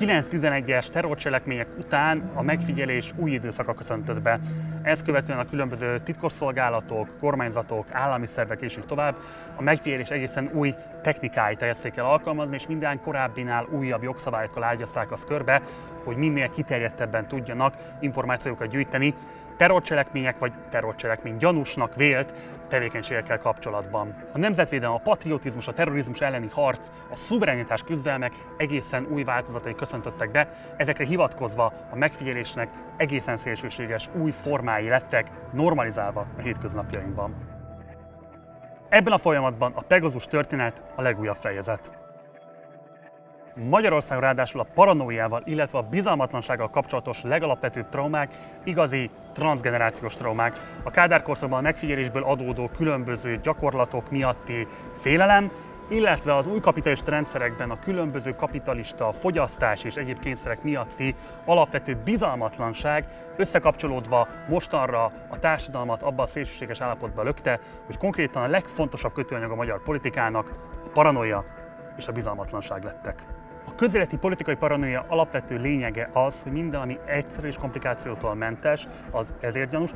9-11-es terrorcselekmények után a megfigyelés új időszaka köszöntött be. Ezt követően a különböző titkosszolgálatok, kormányzatok, állami szervek és így tovább a megfigyelés egészen új technikáit helyezték el alkalmazni, és minden korábbinál újabb jogszabályokkal ágyazták azt körbe, hogy minél kiterjedtebben tudjanak információkat gyűjteni terrorcselekmények vagy terrorcselekmény gyanúsnak vélt tevékenységekkel kapcsolatban. A nemzetvédelem, a patriotizmus, a terrorizmus elleni harc, a szuverenitás küzdelmek egészen új változatai köszöntöttek be, ezekre hivatkozva a megfigyelésnek egészen szélsőséges új formái lettek, normalizálva a hétköznapjainkban. Ebben a folyamatban a Pegasus történet a legújabb fejezet. Magyarországon ráadásul a paranoiával, illetve a bizalmatlansággal kapcsolatos legalapvetőbb traumák igazi transgenerációs traumák. A Kádár korszakban a megfigyelésből adódó különböző gyakorlatok miatti félelem, illetve az új kapitalista rendszerekben a különböző kapitalista fogyasztás és egyéb kényszerek miatti alapvető bizalmatlanság összekapcsolódva mostanra a társadalmat abba a szélsőséges állapotba lökte, hogy konkrétan a legfontosabb kötőanyag a magyar politikának a paranoia és a bizalmatlanság lettek. A közéleti politikai paranoia alapvető lényege az, hogy minden, ami egyszerű és komplikációtól mentes, az ezért gyanús.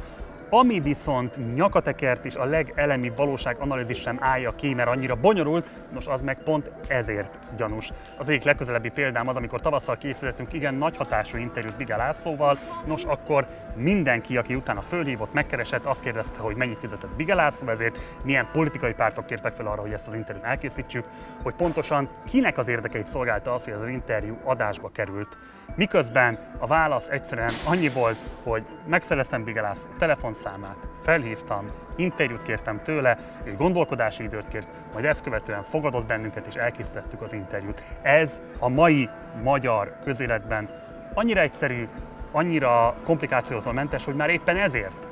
Ami viszont nyakatekert és a legelemi valóságanalízis sem állja ki, mert annyira bonyolult, nos az meg pont ezért gyanús. Az egyik legközelebbi példám az, amikor tavasszal készítettünk igen nagy hatású interjút Bigel Lászlóval, nos akkor mindenki, aki utána fölhívott, megkeresett, azt kérdezte, hogy mennyit fizetett Bigel László, ezért milyen politikai pártok kértek fel arra, hogy ezt az interjút elkészítsük, hogy pontosan kinek az érdekeit szolgálta az, hogy az interjú adásba került. Miközben a válasz egyszerűen annyi volt, hogy megszereztem Bigelász telefonszámát, felhívtam, interjút kértem tőle, egy gondolkodási időt kért, majd ezt követően fogadott bennünket és elkészítettük az interjút. Ez a mai magyar közéletben annyira egyszerű, annyira komplikációtól mentes, hogy már éppen ezért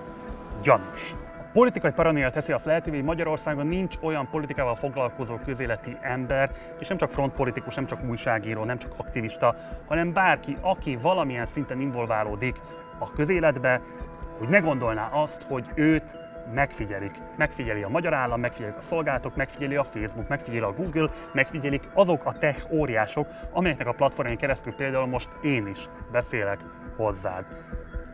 gyanús politikai paranoia teszi azt lehetővé, hogy Magyarországon nincs olyan politikával foglalkozó közéleti ember, és nem csak frontpolitikus, nem csak újságíró, nem csak aktivista, hanem bárki, aki valamilyen szinten involválódik a közéletbe, hogy ne gondolná azt, hogy őt megfigyelik. Megfigyeli a magyar állam, megfigyelik a szolgálatok, megfigyeli a Facebook, megfigyeli a Google, megfigyelik azok a tech óriások, amelyeknek a platformján keresztül például most én is beszélek hozzád.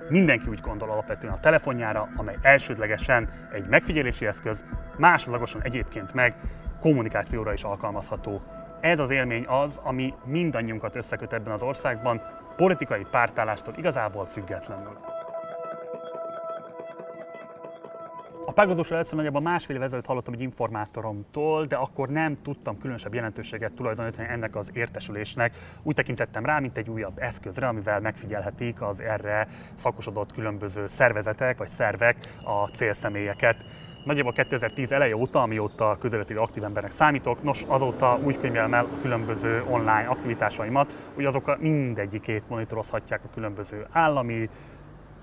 Mindenki úgy gondol alapvetően a telefonjára, amely elsődlegesen egy megfigyelési eszköz, másodlagosan egyébként meg kommunikációra is alkalmazható. Ez az élmény az, ami mindannyiunkat összeköt ebben az országban, politikai pártállástól igazából függetlenül. A Pegazusról először nagyjából másfél év ezelőtt hallottam egy informátoromtól, de akkor nem tudtam különösebb jelentőséget tulajdonítani ennek az értesülésnek. Úgy tekintettem rá, mint egy újabb eszközre, amivel megfigyelhetik az erre szakosodott különböző szervezetek vagy szervek a célszemélyeket. Nagyjából 2010 eleje óta, amióta közéleti aktív embernek számítok, nos azóta úgy könyvelem el a különböző online aktivitásaimat, hogy azok mindegyikét monitorozhatják a különböző állami,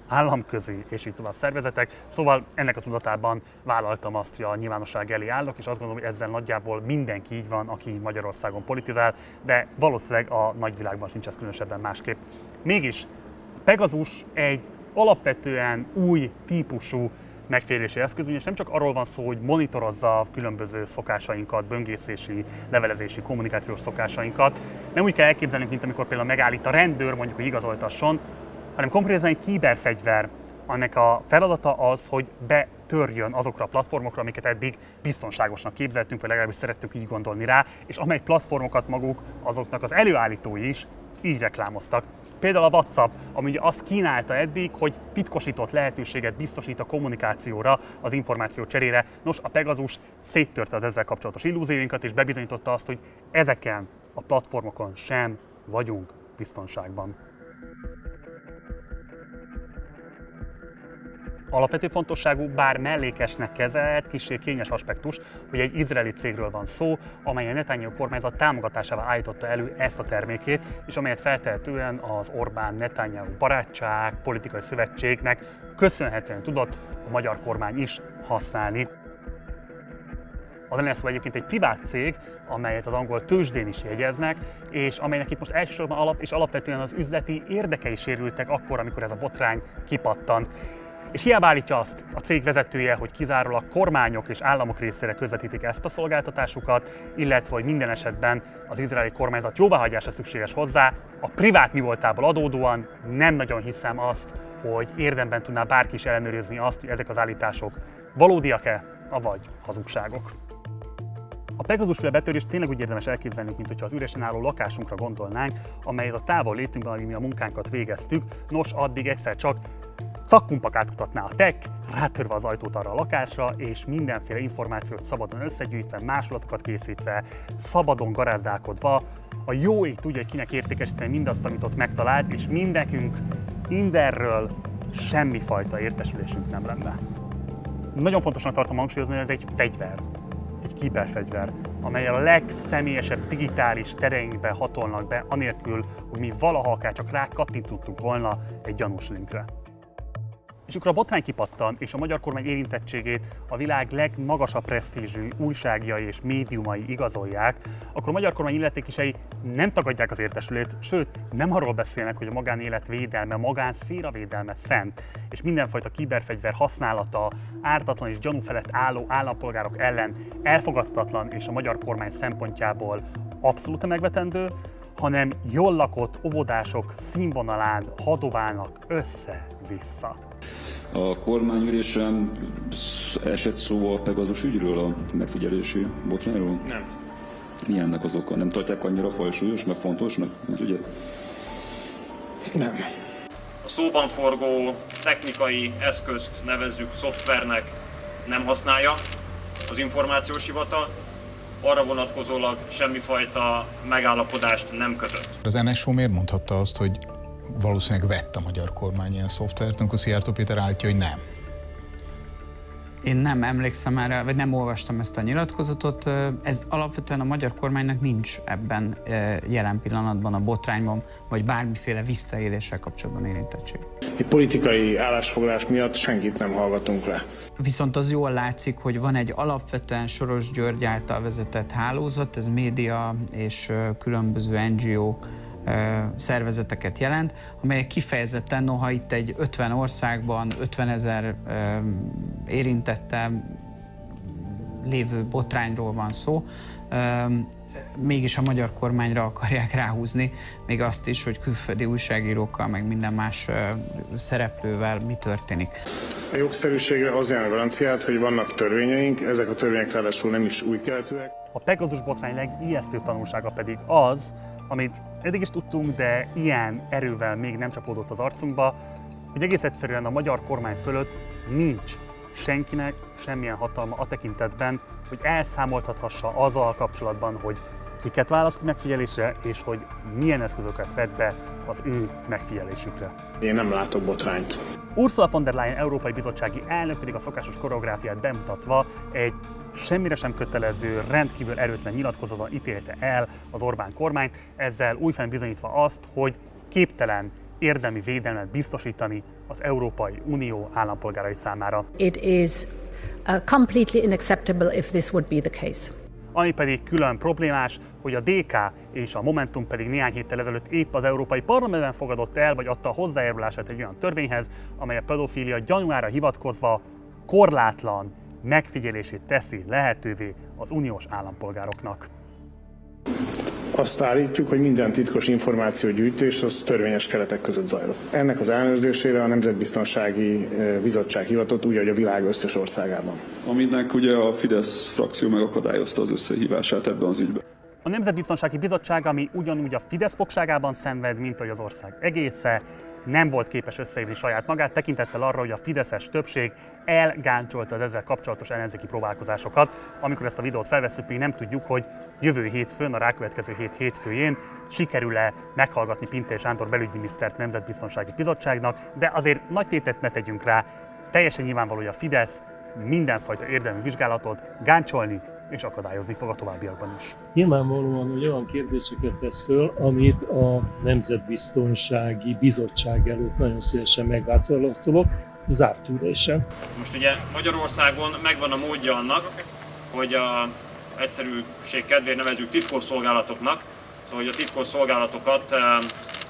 államközi és így tovább szervezetek. Szóval ennek a tudatában vállaltam azt, hogy a nyilvánosság elé állok, és azt gondolom, hogy ezzel nagyjából mindenki így van, aki Magyarországon politizál, de valószínűleg a nagyvilágban sincs ez különösebben másképp. Mégis Pegasus egy alapvetően új típusú megférési eszköz, ugyanis nem csak arról van szó, hogy monitorozza különböző szokásainkat, böngészési, levelezési, kommunikációs szokásainkat. Nem úgy kell elképzelnünk, mint amikor például megállít a rendőr, mondjuk, hogy igazoltasson, hanem konkrétan egy kiberfegyver, annak a feladata az, hogy betörjön azokra a platformokra, amiket eddig biztonságosnak képzeltünk, vagy legalábbis szerettük így gondolni rá, és amely platformokat maguk azoknak az előállítói is így reklámoztak. Például a WhatsApp, ami ugye azt kínálta eddig, hogy titkosított lehetőséget biztosít a kommunikációra, az információ cserére. Nos, a Pegasus széttörte az ezzel kapcsolatos illúzióinkat, és bebizonyította azt, hogy ezeken a platformokon sem vagyunk biztonságban. Alapvető fontosságú, bár mellékesnek kezelt, kicsi kényes aspektus, hogy egy izraeli cégről van szó, amely a Netanyahu kormányzat támogatásával állította elő ezt a termékét, és amelyet feltehetően az Orbán Netanyahu barátság, politikai szövetségnek köszönhetően tudott a magyar kormány is használni. Az NSZ egyébként egy privát cég, amelyet az angol tőzsdén is jegyeznek, és amelynek itt most elsősorban alap és alapvetően az üzleti érdekei sérültek akkor, amikor ez a botrány kipattant. És hiába állítja azt a cég vezetője, hogy kizárólag kormányok és államok részére közvetítik ezt a szolgáltatásukat, illetve hogy minden esetben az izraeli kormányzat jóváhagyása szükséges hozzá, a privát mi voltából adódóan nem nagyon hiszem azt, hogy érdemben tudná bárki is ellenőrizni azt, hogy ezek az állítások valódiak-e, avagy hazugságok. A Pegasusféle betörést tényleg úgy érdemes elképzelni, mint hogyha az üresen álló lakásunkra gondolnánk, amelyet a távol létünkben, ami mi a munkánkat végeztük, nos addig egyszer csak cakkumpak átkutatná a tech, rátörve az ajtót arra a lakásra, és mindenféle információt szabadon összegyűjtve, másolatokat készítve, szabadon garázdálkodva, a jó ég tudja, hogy kinek értékesíteni mindazt, amit ott megtalált, és mindenkünk mindenről semmifajta értesülésünk nem lenne. Nagyon fontosnak tartom hangsúlyozni, hogy ez egy fegyver, egy kiberfegyver, amely a legszemélyesebb digitális tereinkbe hatolnak be, anélkül, hogy mi valaha akár csak rá kattintottunk volna egy gyanús linkre. És akkor a botrány kipattan, és a magyar kormány érintettségét a világ legmagasabb presztízsű újságjai és médiumai igazolják, akkor a magyar kormány illetékisei nem tagadják az értesülét, sőt, nem arról beszélnek, hogy a magánélet védelme, magánszféra védelme szent, és mindenfajta kiberfegyver használata ártatlan és gyanú felett álló állampolgárok ellen elfogadhatatlan és a magyar kormány szempontjából abszolút megvetendő, hanem jól lakott óvodások színvonalán hadoválnak össze-vissza. A kormányülésen esett szó a Pegazus ügyről, a megfigyelési botrányról? Nem. Mi ennek az oka? Nem tartják annyira fajsúlyosnak, fontosnak az ügyet? Nem. A szóban forgó technikai eszközt nevezzük szoftvernek nem használja az információs hivatal, arra vonatkozólag semmifajta megállapodást nem kötött. Az NSO miért mondhatta azt, hogy valószínűleg vett a magyar kormány ilyen szoftvert, amikor Szijjártó Péter állítja, hogy nem. Én nem emlékszem erre, vagy nem olvastam ezt a nyilatkozatot. Ez alapvetően a magyar kormánynak nincs ebben jelen pillanatban a botrányban, vagy bármiféle visszaéléssel kapcsolatban érintettség. Egy politikai állásfoglalás miatt senkit nem hallgatunk le. Viszont az jól látszik, hogy van egy alapvetően Soros György által vezetett hálózat, ez média és különböző NGO-k, szervezeteket jelent, amelyek kifejezetten, noha itt egy 50 országban 50 ezer érintette lévő botrányról van szó, mégis a magyar kormányra akarják ráhúzni, még azt is, hogy külföldi újságírókkal, meg minden más szereplővel mi történik. A jogszerűségre az jelent garanciát, hogy vannak törvényeink, ezek a törvények ráadásul nem is új keletűek. A Pegasus botrány legijesztőbb tanulsága pedig az, amit eddig is tudtunk, de ilyen erővel még nem csapódott az arcunkba, hogy egész egyszerűen a magyar kormány fölött nincs senkinek semmilyen hatalma a tekintetben, hogy elszámoltathassa azzal kapcsolatban, hogy kiket választ megfigyelésre, és hogy milyen eszközöket vet be az ő megfigyelésükre. Én nem látok botrányt. Ursula von der Leyen Európai Bizottsági elnök pedig a szokásos koreográfiát bemutatva egy semmire sem kötelező, rendkívül erőtlen nyilatkozatban ítélte el az Orbán kormányt, ezzel újfent bizonyítva azt, hogy képtelen érdemi védelmet biztosítani az Európai Unió állampolgárai számára. It is uh, completely unacceptable if this would be the case. Ami pedig külön problémás, hogy a DK és a Momentum pedig néhány héttel ezelőtt épp az Európai Parlamentben fogadott el, vagy adta a hozzájárulását egy olyan törvényhez, amely a pedofília gyanúára hivatkozva korlátlan megfigyelését teszi lehetővé az uniós állampolgároknak. Azt állítjuk, hogy minden titkos információgyűjtés az törvényes keretek között zajlott. Ennek az ellenőrzésére a Nemzetbiztonsági eh, Bizottság hivatott úgy, hogy a világ összes országában. Aminek ugye a Fidesz frakció megakadályozta az összehívását ebben az ügyben. A Nemzetbiztonsági Bizottság, ami ugyanúgy a Fidesz fogságában szenved, mint hogy az ország egésze, nem volt képes összehívni saját magát, tekintettel arra, hogy a fideszes többség elgáncsolta az ezzel kapcsolatos ellenzéki próbálkozásokat. Amikor ezt a videót felveszünk, még nem tudjuk, hogy jövő hétfőn, a rákövetkező hét hétfőjén sikerül-e meghallgatni Pintér Sándor belügyminisztert Nemzetbiztonsági Bizottságnak, de azért nagy tétet ne tegyünk rá. Teljesen nyilvánvaló, hogy a Fidesz mindenfajta érdemi vizsgálatot gáncsolni és akadályozni fog a továbbiakban is. Nyilvánvalóan, hogy olyan kérdéseket tesz föl, amit a Nemzetbiztonsági Bizottság előtt nagyon szívesen megválaszolok, zárt ülésen. Most ugye Magyarországon megvan a módja annak, hogy a egyszerűség kedvéért nevezünk titkosszolgálatoknak, szóval hogy a titkosszolgálatokat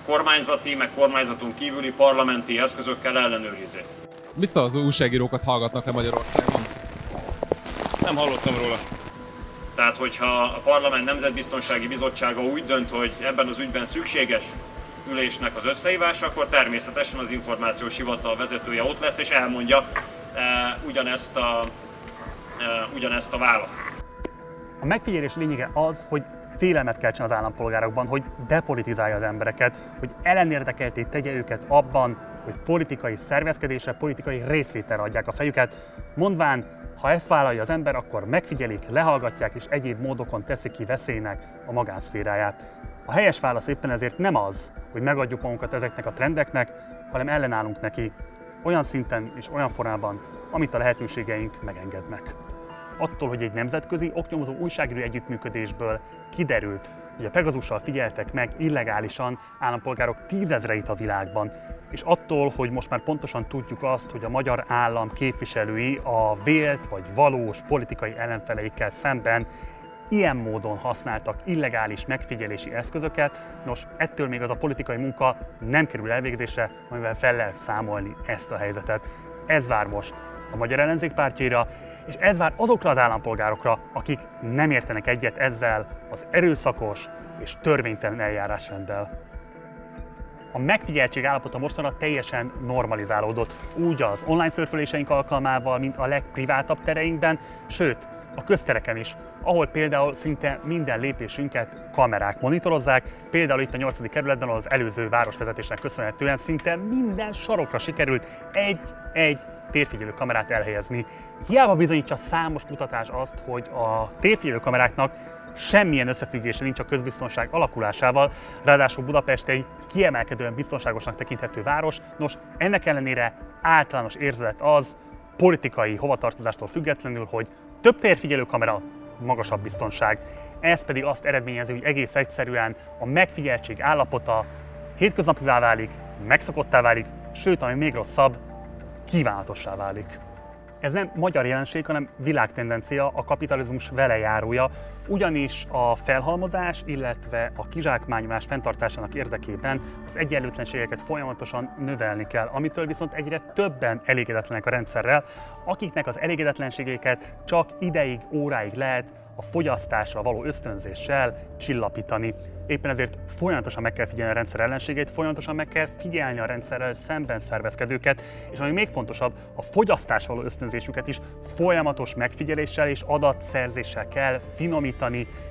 kormányzati, meg kormányzaton kívüli parlamenti eszközökkel ellenőrizzék. Mit szól az újságírókat hallgatnak le Magyarországon? Nem hallottam róla. Tehát, hogyha a Parlament Nemzetbiztonsági Bizottsága úgy dönt, hogy ebben az ügyben szükséges ülésnek az összehívása, akkor természetesen az információs hivatal vezetője ott lesz, és elmondja e, ugyanezt, a, e, ugyanezt a választ. A megfigyelés lényege az, hogy félelmet keltsen az állampolgárokban, hogy depolitizálja az embereket, hogy ellenérdekelté tegye őket abban, hogy politikai szervezkedésre, politikai részvételre adják a fejüket, mondván, ha ezt vállalja az ember, akkor megfigyelik, lehallgatják és egyéb módokon teszik ki veszélynek a magánszféráját. A helyes válasz éppen ezért nem az, hogy megadjuk magunkat ezeknek a trendeknek, hanem ellenállunk neki olyan szinten és olyan formában, amit a lehetőségeink megengednek attól, hogy egy nemzetközi oknyomozó újságíró együttműködésből kiderült, hogy a Pegazussal figyeltek meg illegálisan állampolgárok tízezreit a világban, és attól, hogy most már pontosan tudjuk azt, hogy a magyar állam képviselői a vélt vagy valós politikai ellenfeleikkel szemben ilyen módon használtak illegális megfigyelési eszközöket, nos, ettől még az a politikai munka nem kerül elvégzésre, amivel fel lehet számolni ezt a helyzetet. Ez vár most a Magyar Ellenzék pártjaira, és ez vár azokra az állampolgárokra, akik nem értenek egyet ezzel az erőszakos és törvénytelen eljárásrenddel. A megfigyeltség állapota mostanra teljesen normalizálódott, úgy az online szörföléseink alkalmával, mint a legprivátabb tereinkben, sőt, a köztereken is, ahol például szinte minden lépésünket kamerák monitorozzák, például itt a 8. kerületben, az előző városvezetésnek köszönhetően szinte minden sarokra sikerült egy-egy térfigyelő kamerát elhelyezni. Hiába bizonyítsa számos kutatás azt, hogy a térfigyelő kameráknak semmilyen összefüggése nincs a közbiztonság alakulásával, ráadásul Budapest egy kiemelkedően biztonságosnak tekinthető város. Nos, ennek ellenére általános érzet az, politikai hovatartozástól függetlenül, hogy több térfigyelő kamera, magasabb biztonság. Ez pedig azt eredményezi, hogy egész egyszerűen a megfigyeltség állapota hétköznapivá válik, megszokottá válik, sőt, ami még rosszabb, kívánatossá válik. Ez nem magyar jelenség, hanem világtendencia, a kapitalizmus velejárója, ugyanis a felhalmozás, illetve a kizsákmányolás fenntartásának érdekében az egyenlőtlenségeket folyamatosan növelni kell, amitől viszont egyre többen elégedetlenek a rendszerrel, akiknek az elégedetlenségeket csak ideig, óráig lehet a fogyasztásra való ösztönzéssel csillapítani. Éppen ezért folyamatosan meg kell figyelni a rendszer ellenségét, folyamatosan meg kell figyelni a rendszerrel szemben szervezkedőket, és ami még fontosabb, a fogyasztás való ösztönzésüket is folyamatos megfigyeléssel és adatszerzéssel kell finomítani,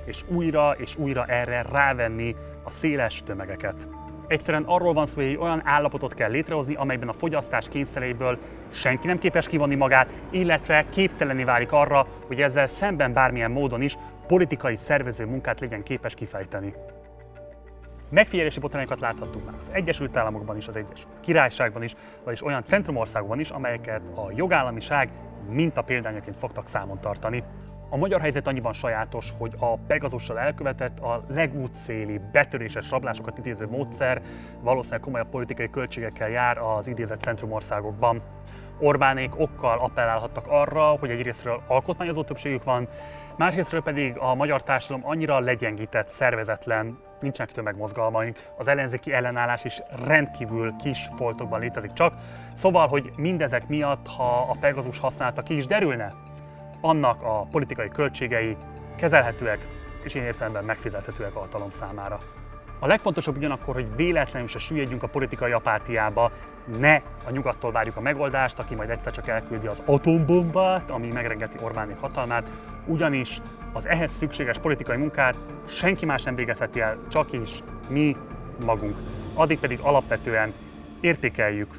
és újra és újra erre rávenni a széles tömegeket. Egyszerűen arról van szó, hogy egy olyan állapotot kell létrehozni, amelyben a fogyasztás kényszeréből senki nem képes kivonni magát, illetve képteleni válik arra, hogy ezzel szemben bármilyen módon is politikai szervező munkát legyen képes kifejteni. Megfigyelési botrányokat láthattunk már az Egyesült Államokban is, az Egyesült Királyságban is, vagyis olyan centrumországokban is, amelyeket a jogállamiság minta példányaként szoktak számon tartani. A magyar helyzet annyiban sajátos, hogy a Pegazussal elkövetett a legútszéli, betöréses rablásokat idéző módszer valószínűleg komolyabb politikai költségekkel jár az idézett centrumországokban. Orbánék okkal appellálhattak arra, hogy egyrésztről alkotmányozó többségük van, másrésztről pedig a magyar társadalom annyira legyengített, szervezetlen, nincsenek tömegmozgalmaink, az ellenzéki ellenállás is rendkívül kis foltokban létezik csak. Szóval, hogy mindezek miatt, ha a Pegazus használata ki is derülne, annak a politikai költségei kezelhetőek és én értelemben megfizethetőek a hatalom számára. A legfontosabb ugyanakkor, hogy véletlenül se süllyedjünk a politikai apátiába, ne a nyugattól várjuk a megoldást, aki majd egyszer csak elküldi az atombombát, ami megrengeti Orbánék hatalmát, ugyanis az ehhez szükséges politikai munkát senki más nem végezheti el, csak is mi magunk. Addig pedig alapvetően értékeljük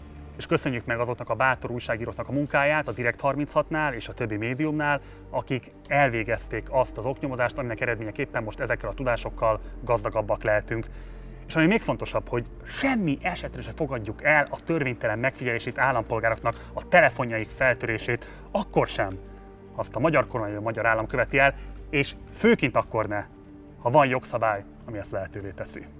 és köszönjük meg azoknak a bátor újságíróknak a munkáját a Direkt 36-nál és a többi médiumnál, akik elvégezték azt az oknyomozást, aminek eredményeképpen most ezekkel a tudásokkal gazdagabbak lehetünk. És ami még fontosabb, hogy semmi esetre se fogadjuk el a törvénytelen megfigyelését állampolgároknak, a telefonjaik feltörését, akkor sem, azt a magyar kormány a magyar állam követi el, és főként akkor ne, ha van jogszabály, ami ezt lehetővé teszi.